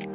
Thank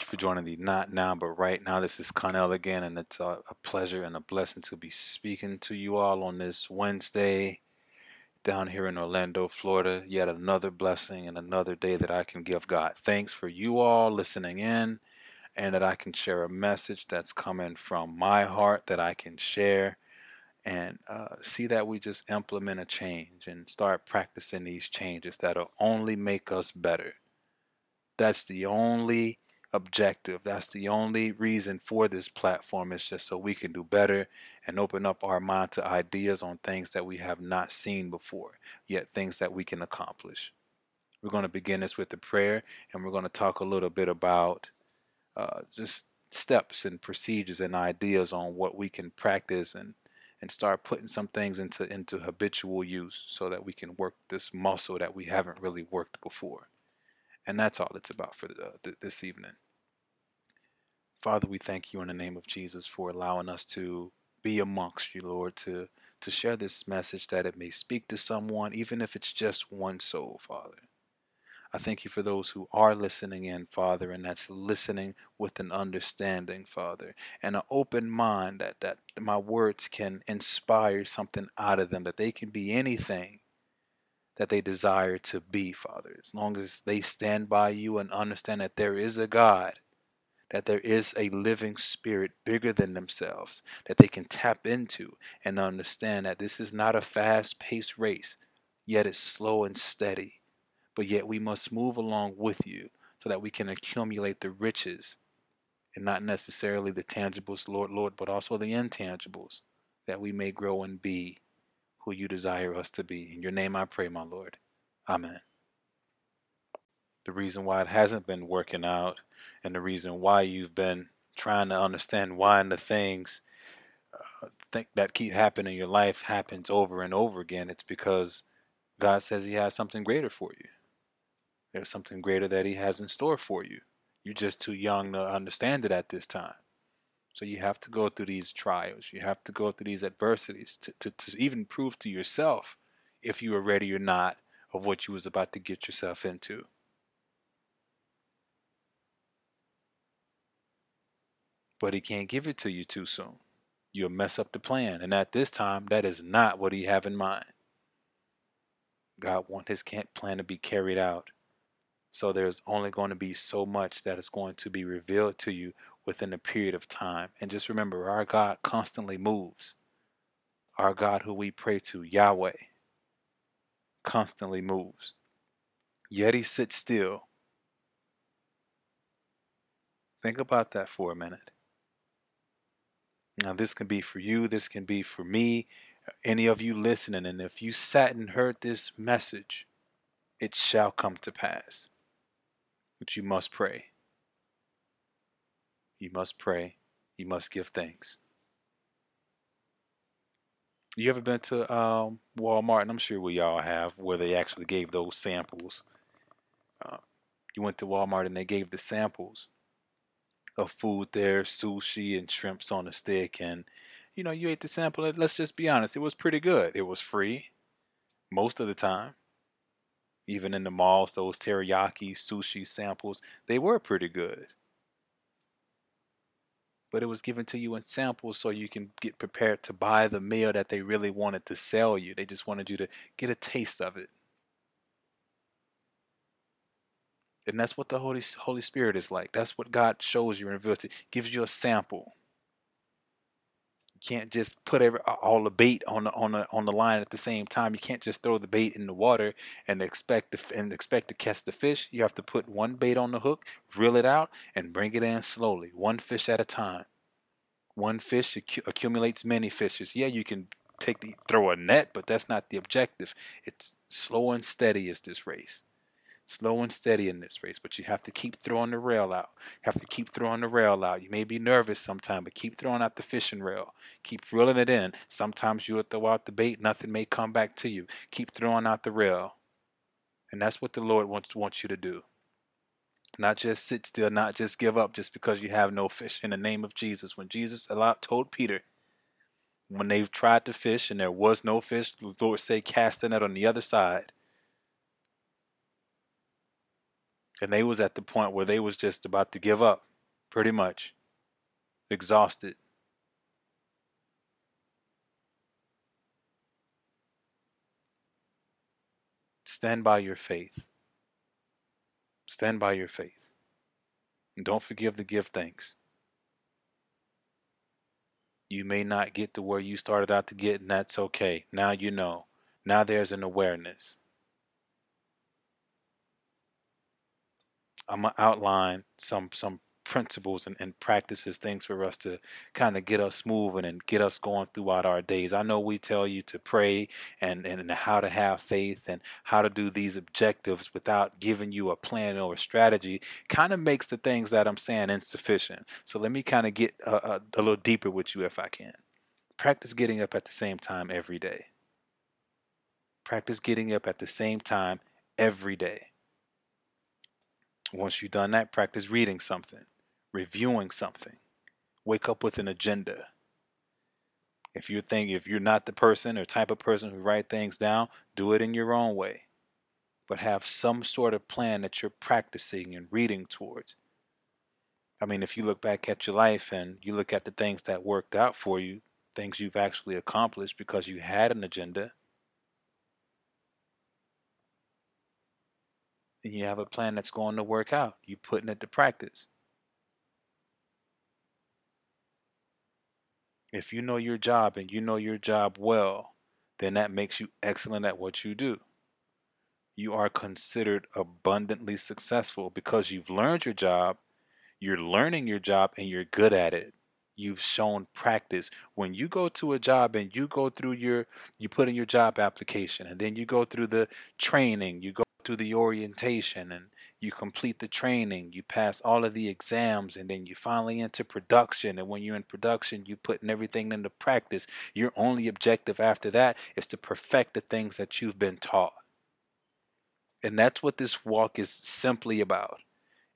you for joining the Not Now But Right Now. This is Connell again, and it's a, a pleasure and a blessing to be speaking to you all on this Wednesday down here in Orlando, Florida. Yet another blessing and another day that I can give God thanks for you all listening in and that I can share a message that's coming from my heart that I can share and uh, see that we just implement a change and start practicing these changes that'll only make us better. That's the only objective. That's the only reason for this platform is just so we can do better and open up our mind to ideas on things that we have not seen before, yet things that we can accomplish. We're going to begin this with a prayer and we're going to talk a little bit about uh, just steps and procedures and ideas on what we can practice and and start putting some things into into habitual use so that we can work this muscle that we haven't really worked before. And that's all it's about for the, the, this evening. Father, we thank you in the name of Jesus for allowing us to be amongst you, Lord, to to share this message that it may speak to someone, even if it's just one soul, Father. I thank you for those who are listening in, Father, and that's listening with an understanding, Father, and an open mind that, that my words can inspire something out of them, that they can be anything that they desire to be, Father, as long as they stand by you and understand that there is a God that there is a living spirit bigger than themselves that they can tap into and understand that this is not a fast paced race, yet it's slow and steady. But yet we must move along with you so that we can accumulate the riches and not necessarily the tangibles, Lord, Lord, but also the intangibles that we may grow and be who you desire us to be. In your name I pray, my Lord. Amen. The reason why it hasn't been working out and the reason why you've been trying to understand why and the things uh, think that keep happening in your life happens over and over again it's because god says he has something greater for you there's something greater that he has in store for you you're just too young to understand it at this time so you have to go through these trials you have to go through these adversities to, to, to even prove to yourself if you are ready or not of what you was about to get yourself into but he can't give it to you too soon. You'll mess up the plan. And at this time, that is not what he have in mind. God want his plan to be carried out. So there's only going to be so much that is going to be revealed to you within a period of time. And just remember, our God constantly moves. Our God who we pray to, Yahweh, constantly moves. Yet he sits still. Think about that for a minute. Now, this can be for you, this can be for me, any of you listening. And if you sat and heard this message, it shall come to pass. But you must pray. You must pray. You must give thanks. You ever been to um, Walmart? And I'm sure we all have, where they actually gave those samples. Uh, you went to Walmart and they gave the samples of food there, sushi and shrimps on a stick, and you know, you ate the sample. Let's just be honest, it was pretty good. It was free most of the time. Even in the malls, those teriyaki sushi samples, they were pretty good. But it was given to you in samples so you can get prepared to buy the meal that they really wanted to sell you. They just wanted you to get a taste of it. And that's what the Holy Holy Spirit is like. That's what God shows you and reveals to gives you a sample. Can't just put every, all the bait on the on the on the line at the same time. You can't just throw the bait in the water and expect to and expect to catch the fish. You have to put one bait on the hook, reel it out, and bring it in slowly, one fish at a time. One fish accumulates many fishes. Yeah, you can take the throw a net, but that's not the objective. It's slow and steady is this race slow and steady in this race, but you have to keep throwing the rail out. You have to keep throwing the rail out. You may be nervous sometimes, but keep throwing out the fishing rail. Keep reeling it in. Sometimes you'll throw out the bait, nothing may come back to you. Keep throwing out the rail. And that's what the Lord wants, wants you to do. Not just sit still, not just give up just because you have no fish in the name of Jesus. When Jesus allowed, told Peter, when they've tried to fish and there was no fish, the Lord said, cast the net on the other side. And they was at the point where they was just about to give up, pretty much, exhausted. Stand by your faith. Stand by your faith. And don't forgive to give thanks. You may not get to where you started out to get, and that's okay. Now you know. Now there's an awareness. I'm gonna outline some some principles and, and practices, things for us to kind of get us moving and get us going throughout our days. I know we tell you to pray and, and, how to have faith and how to do these objectives without giving you a plan or a strategy kind of makes the things that I'm saying insufficient. So let me kind of get a, a, a little deeper with you if I can. Practice getting up at the same time every day. Practice getting up at the same time every day. Once you've done that, practice reading something reviewing something. Wake up with an agenda. If you think if you're not the person or type of person who write things down, do it in your own way. But have some sort of plan that you're practicing and reading towards. I mean, if you look back at your life and you look at the things that worked out for you, things you've actually accomplished because you had an agenda, and you have a plan that's going to work out. You're putting it to practice. If you know your job and you know your job well, then that makes you excellent at what you do. You are considered abundantly successful because you've learned your job, you're learning your job, and you're good at it. You've shown practice. When you go to a job and you go through your, you put in your job application, and then you go through the training, you go through the orientation, and you complete the training, you pass all of the exams, and then you finally enter production. And when you're in production, you putting everything into practice. Your only objective after that is to perfect the things that you've been taught. And that's what this walk is simply about.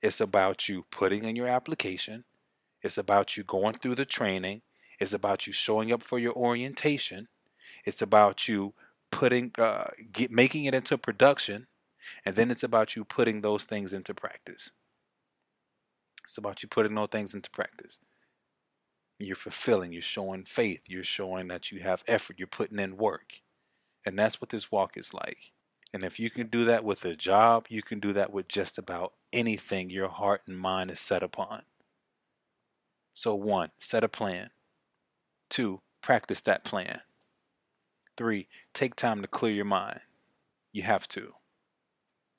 It's about you putting in your application. It's about you going through the training. It's about you showing up for your orientation. It's about you putting, uh, get, making it into production and then it's about you putting those things into practice. It's about you putting those things into practice. You're fulfilling, you're showing faith, you're showing that you have effort, you're putting in work. And that's what this walk is like. And if you can do that with a job, you can do that with just about anything your heart and mind is set upon. So, one, set a plan. Two, practice that plan. Three, take time to clear your mind. You have to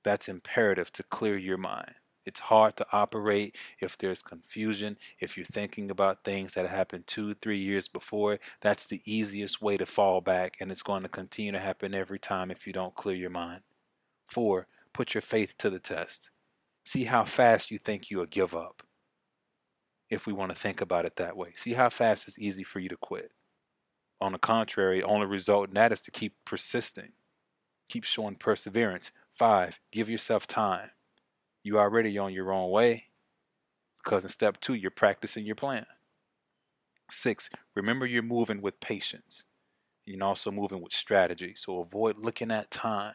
that's imperative to clear your mind. It's hard to operate if there's confusion. If you're thinking about things that happened two, three years before, that's the easiest way to fall back, and it's going to continue to happen every time if you don't clear your mind. Four, put your faith to the test. See how fast you think you'll give up. If we want to think about it that way, see how fast it's easy for you to quit. On the contrary, only result in that is to keep persisting, keep showing perseverance, Five, give yourself time. You already on your own way because in step two, you're practicing your plan. Six, remember you're moving with patience. You're also moving with strategy. So avoid looking at time.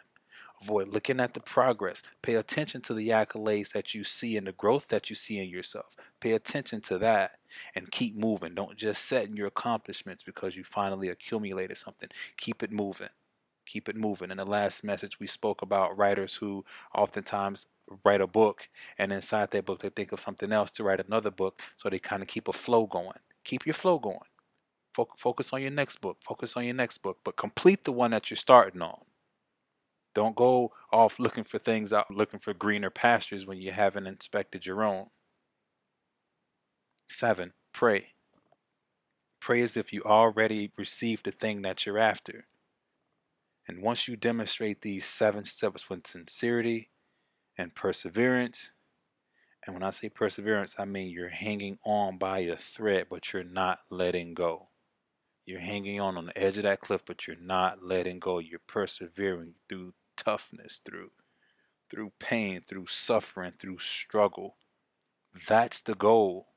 Avoid looking at the progress. Pay attention to the accolades that you see and the growth that you see in yourself. Pay attention to that and keep moving. Don't just set in your accomplishments because you finally accumulated something. Keep it moving keep it moving. In the last message, we spoke about writers who oftentimes write a book and inside that book they think of something else to write another book so they kind of keep a flow going. Keep your flow going. Focus on your next book. Focus on your next book, but complete the one that you're starting on. Don't go off looking for things out, looking for greener pastures when you haven't inspected your own. Seven, pray. Pray as if you already received the thing that you're after. And once you demonstrate these seven steps with sincerity and perseverance, and when I say perseverance, I mean you're hanging on by a thread, but you're not letting go. You're hanging on on the edge of that cliff, but you're not letting go. You're persevering through toughness, through through pain, through suffering, through struggle. That's the goal.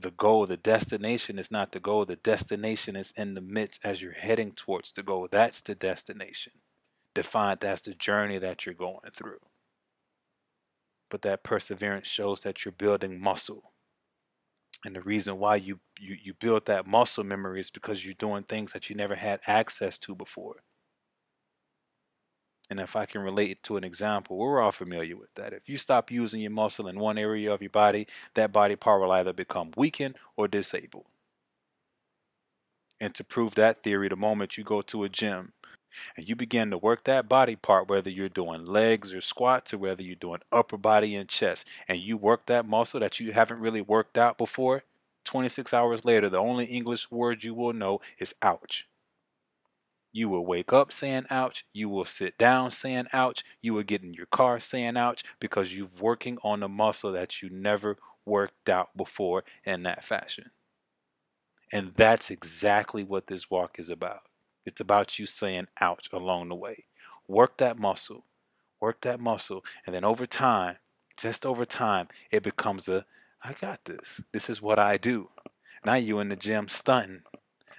The goal, the destination is not the goal. The destination is in the midst as you're heading towards the goal. That's the destination. Defined as the journey that you're going through. But that perseverance shows that you're building muscle. And the reason why you, you, you build that muscle memory is because you're doing things that you never had access to before. And if I can relate it to an example, we're all familiar with that. If you stop using your muscle in one area of your body, that body part will either become weakened or disabled. And to prove that theory, the moment you go to a gym and you begin to work that body part, whether you're doing legs or squats or whether you're doing upper body and chest, and you work that muscle that you haven't really worked out before, 26 hours later, the only English word you will know is ouch. You will wake up saying ouch. You will sit down saying ouch. You will get in your car saying ouch because you're working on a muscle that you never worked out before in that fashion. And that's exactly what this walk is about. It's about you saying ouch along the way. Work that muscle. Work that muscle. And then over time, just over time, it becomes a I got this. This is what I do. Now you in the gym stunting.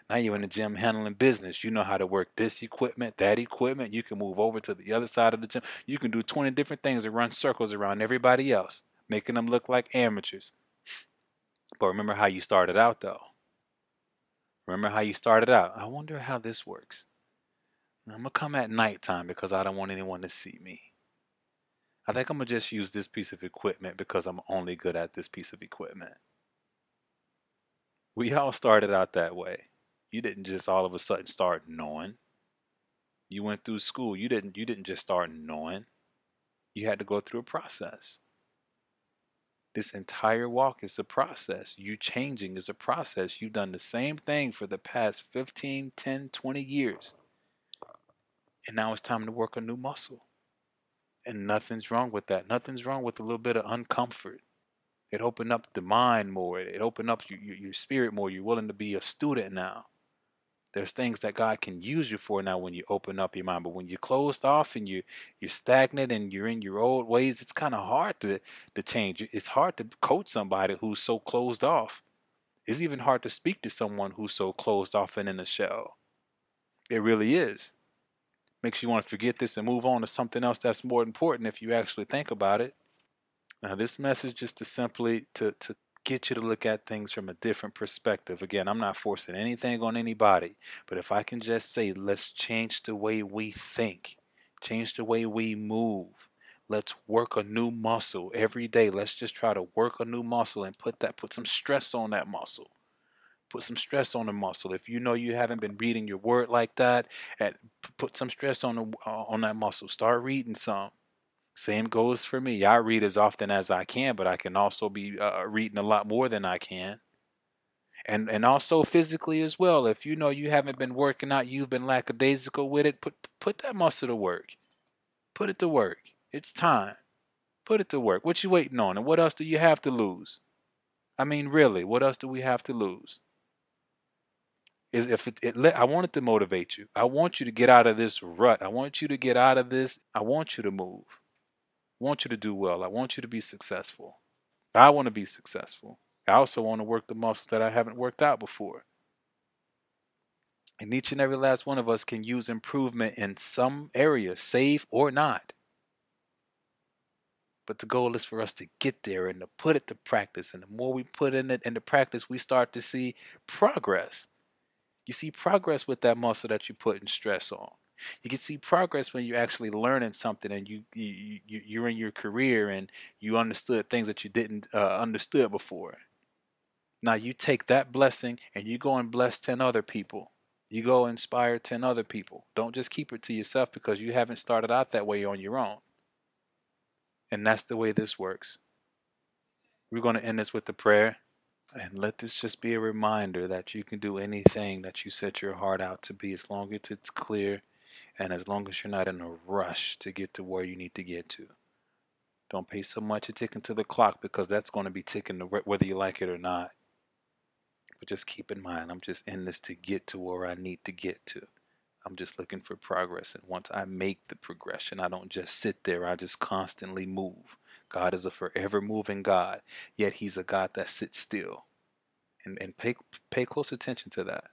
Now you're in the gym handling business. You know how to work this equipment, that equipment. You can move over to the other side of the gym. You can do 20 different things and run circles around everybody else, making them look like amateurs. But remember how you started out, though. Remember how you started out. I wonder how this works. I'm going to come at nighttime because I don't want anyone to see me. I think I'm going to just use this piece of equipment because I'm only good at this piece of equipment. We all started out that way. You didn't just all of a sudden start knowing. You went through school. You didn't you didn't just start knowing. You had to go through a process. This entire walk is a process. You changing is a process. You've done the same thing for the past 15, 10, 20 years. And now it's time to work a new muscle. And nothing's wrong with that. Nothing's wrong with a little bit of uncomfort. It opened up the mind more. It opened up your, your, your spirit more. You're willing to be a student now. There's things that God can use you for now when you open up your mind. But when you're closed off and you you're stagnant and you're in your old ways, it's kind of hard to to change. It's hard to coach somebody who's so closed off. It's even hard to speak to someone who's so closed off and in a shell. It really is. Makes you want to forget this and move on to something else that's more important if you actually think about it. Now, this message is to simply to to get you to look at things from a different perspective. Again, I'm not forcing anything on anybody, but if I can just say, let's change the way we think, change the way we move. Let's work a new muscle every day. Let's just try to work a new muscle and put that put some stress on that muscle. Put some stress on the muscle. If you know you haven't been reading your word like that, and put some stress on the, uh, on that muscle. Start reading some. Same goes for me. I read as often as I can, but I can also be uh, reading a lot more than I can. And and also physically as well. If you know you haven't been working out, you've been lackadaisical with it, put put that muscle to work. Put it to work. It's time. Put it to work. What you waiting on? And what else do you have to lose? I mean, really, what else do we have to lose? Is if it, it I want it to motivate you. I want you to get out of this rut. I want you to get out of this. I want you to move want you to do well. I want you to be successful. I want to be successful. I also want to work the muscles that I haven't worked out before. And each and every last one of us can use improvement in some area, safe or not. But the goal is for us to get there and to put it to practice. And the more we put in it into practice, we start to see progress. You see progress with that muscle that you're putting stress on. You can see progress when you're actually learning something and you, you, you you're in your career and you understood things that you didn't uh, understood before. Now you take that blessing and you go and bless 10 other people. You go inspire 10 other people. Don't just keep it to yourself because you haven't started out that way on your own. And that's the way this works. We're going to end this with the prayer. And let this just be a reminder that you can do anything that you set your heart out to be as long as it's clear and as long as you're not in a rush to get to where you need to get to. Don't pay so much attention to the clock because that's going to be ticking whether you like it or not. But just keep in mind, I'm just in this to get to where I need to get to. I'm just looking for progress. And once I make the progression, I don't just sit there, I just constantly move. God is a forever moving God, yet He's a God that sits still. And, and pay, pay close attention to that.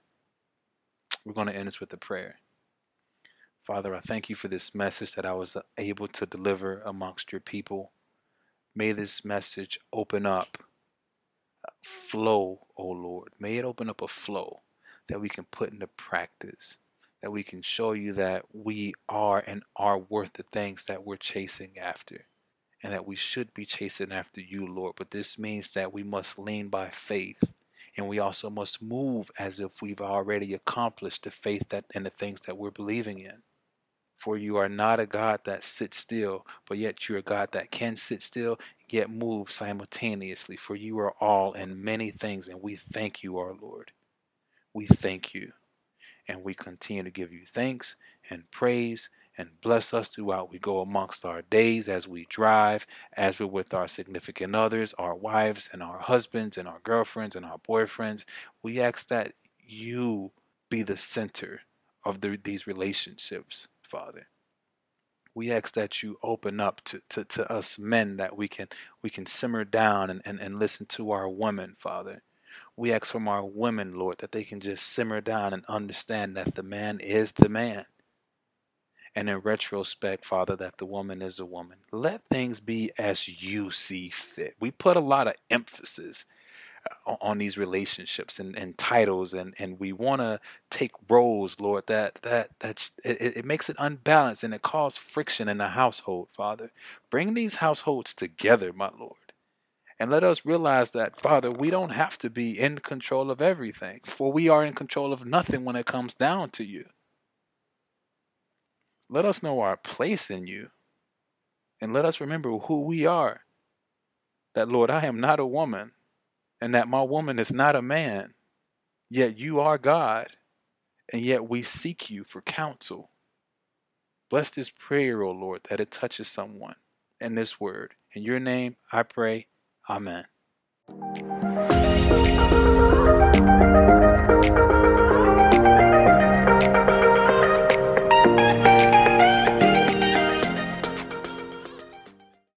We're going to end this with a prayer. Father, I thank you for this message that I was able to deliver amongst your people. May this message open up flow, O oh Lord. May it open up a flow that we can put into practice, that we can show you that we are and are worth the things that we're chasing after, and that we should be chasing after you, Lord. But this means that we must lean by faith. And we also must move as if we've already accomplished the faith that and the things that we're believing in. For you are not a God that sits still, but yet you're a God that can sit still, yet move simultaneously. For you are all and many things, and we thank you, our Lord. We thank you, and we continue to give you thanks and praise and bless us throughout we go amongst our days as we drive, as we're with our significant others, our wives and our husbands and our girlfriends and our boyfriends. We ask that you be the center of the, these relationships Father. We ask that you open up to, to, to us men that we can we can simmer down and, and, and listen to our women, Father. We ask from our women, Lord, that they can just simmer down and understand that the man is the man. And in retrospect, Father, that the woman is a woman. Let things be as you see fit. We put a lot of emphasis on these relationships and, and titles and, and we want to take roles lord that that that it, it makes it unbalanced and it causes friction in the household father. Bring these households together my lord and let us realize that father we don't have to be in control of everything for we are in control of nothing when it comes down to you. Let us know our place in you and let us remember who we are. That lord i am not a woman and that my woman is not a man, yet you are God, and yet we seek you for counsel. Bless this prayer, O Lord, that it touches someone in this word. In your name I pray, Amen.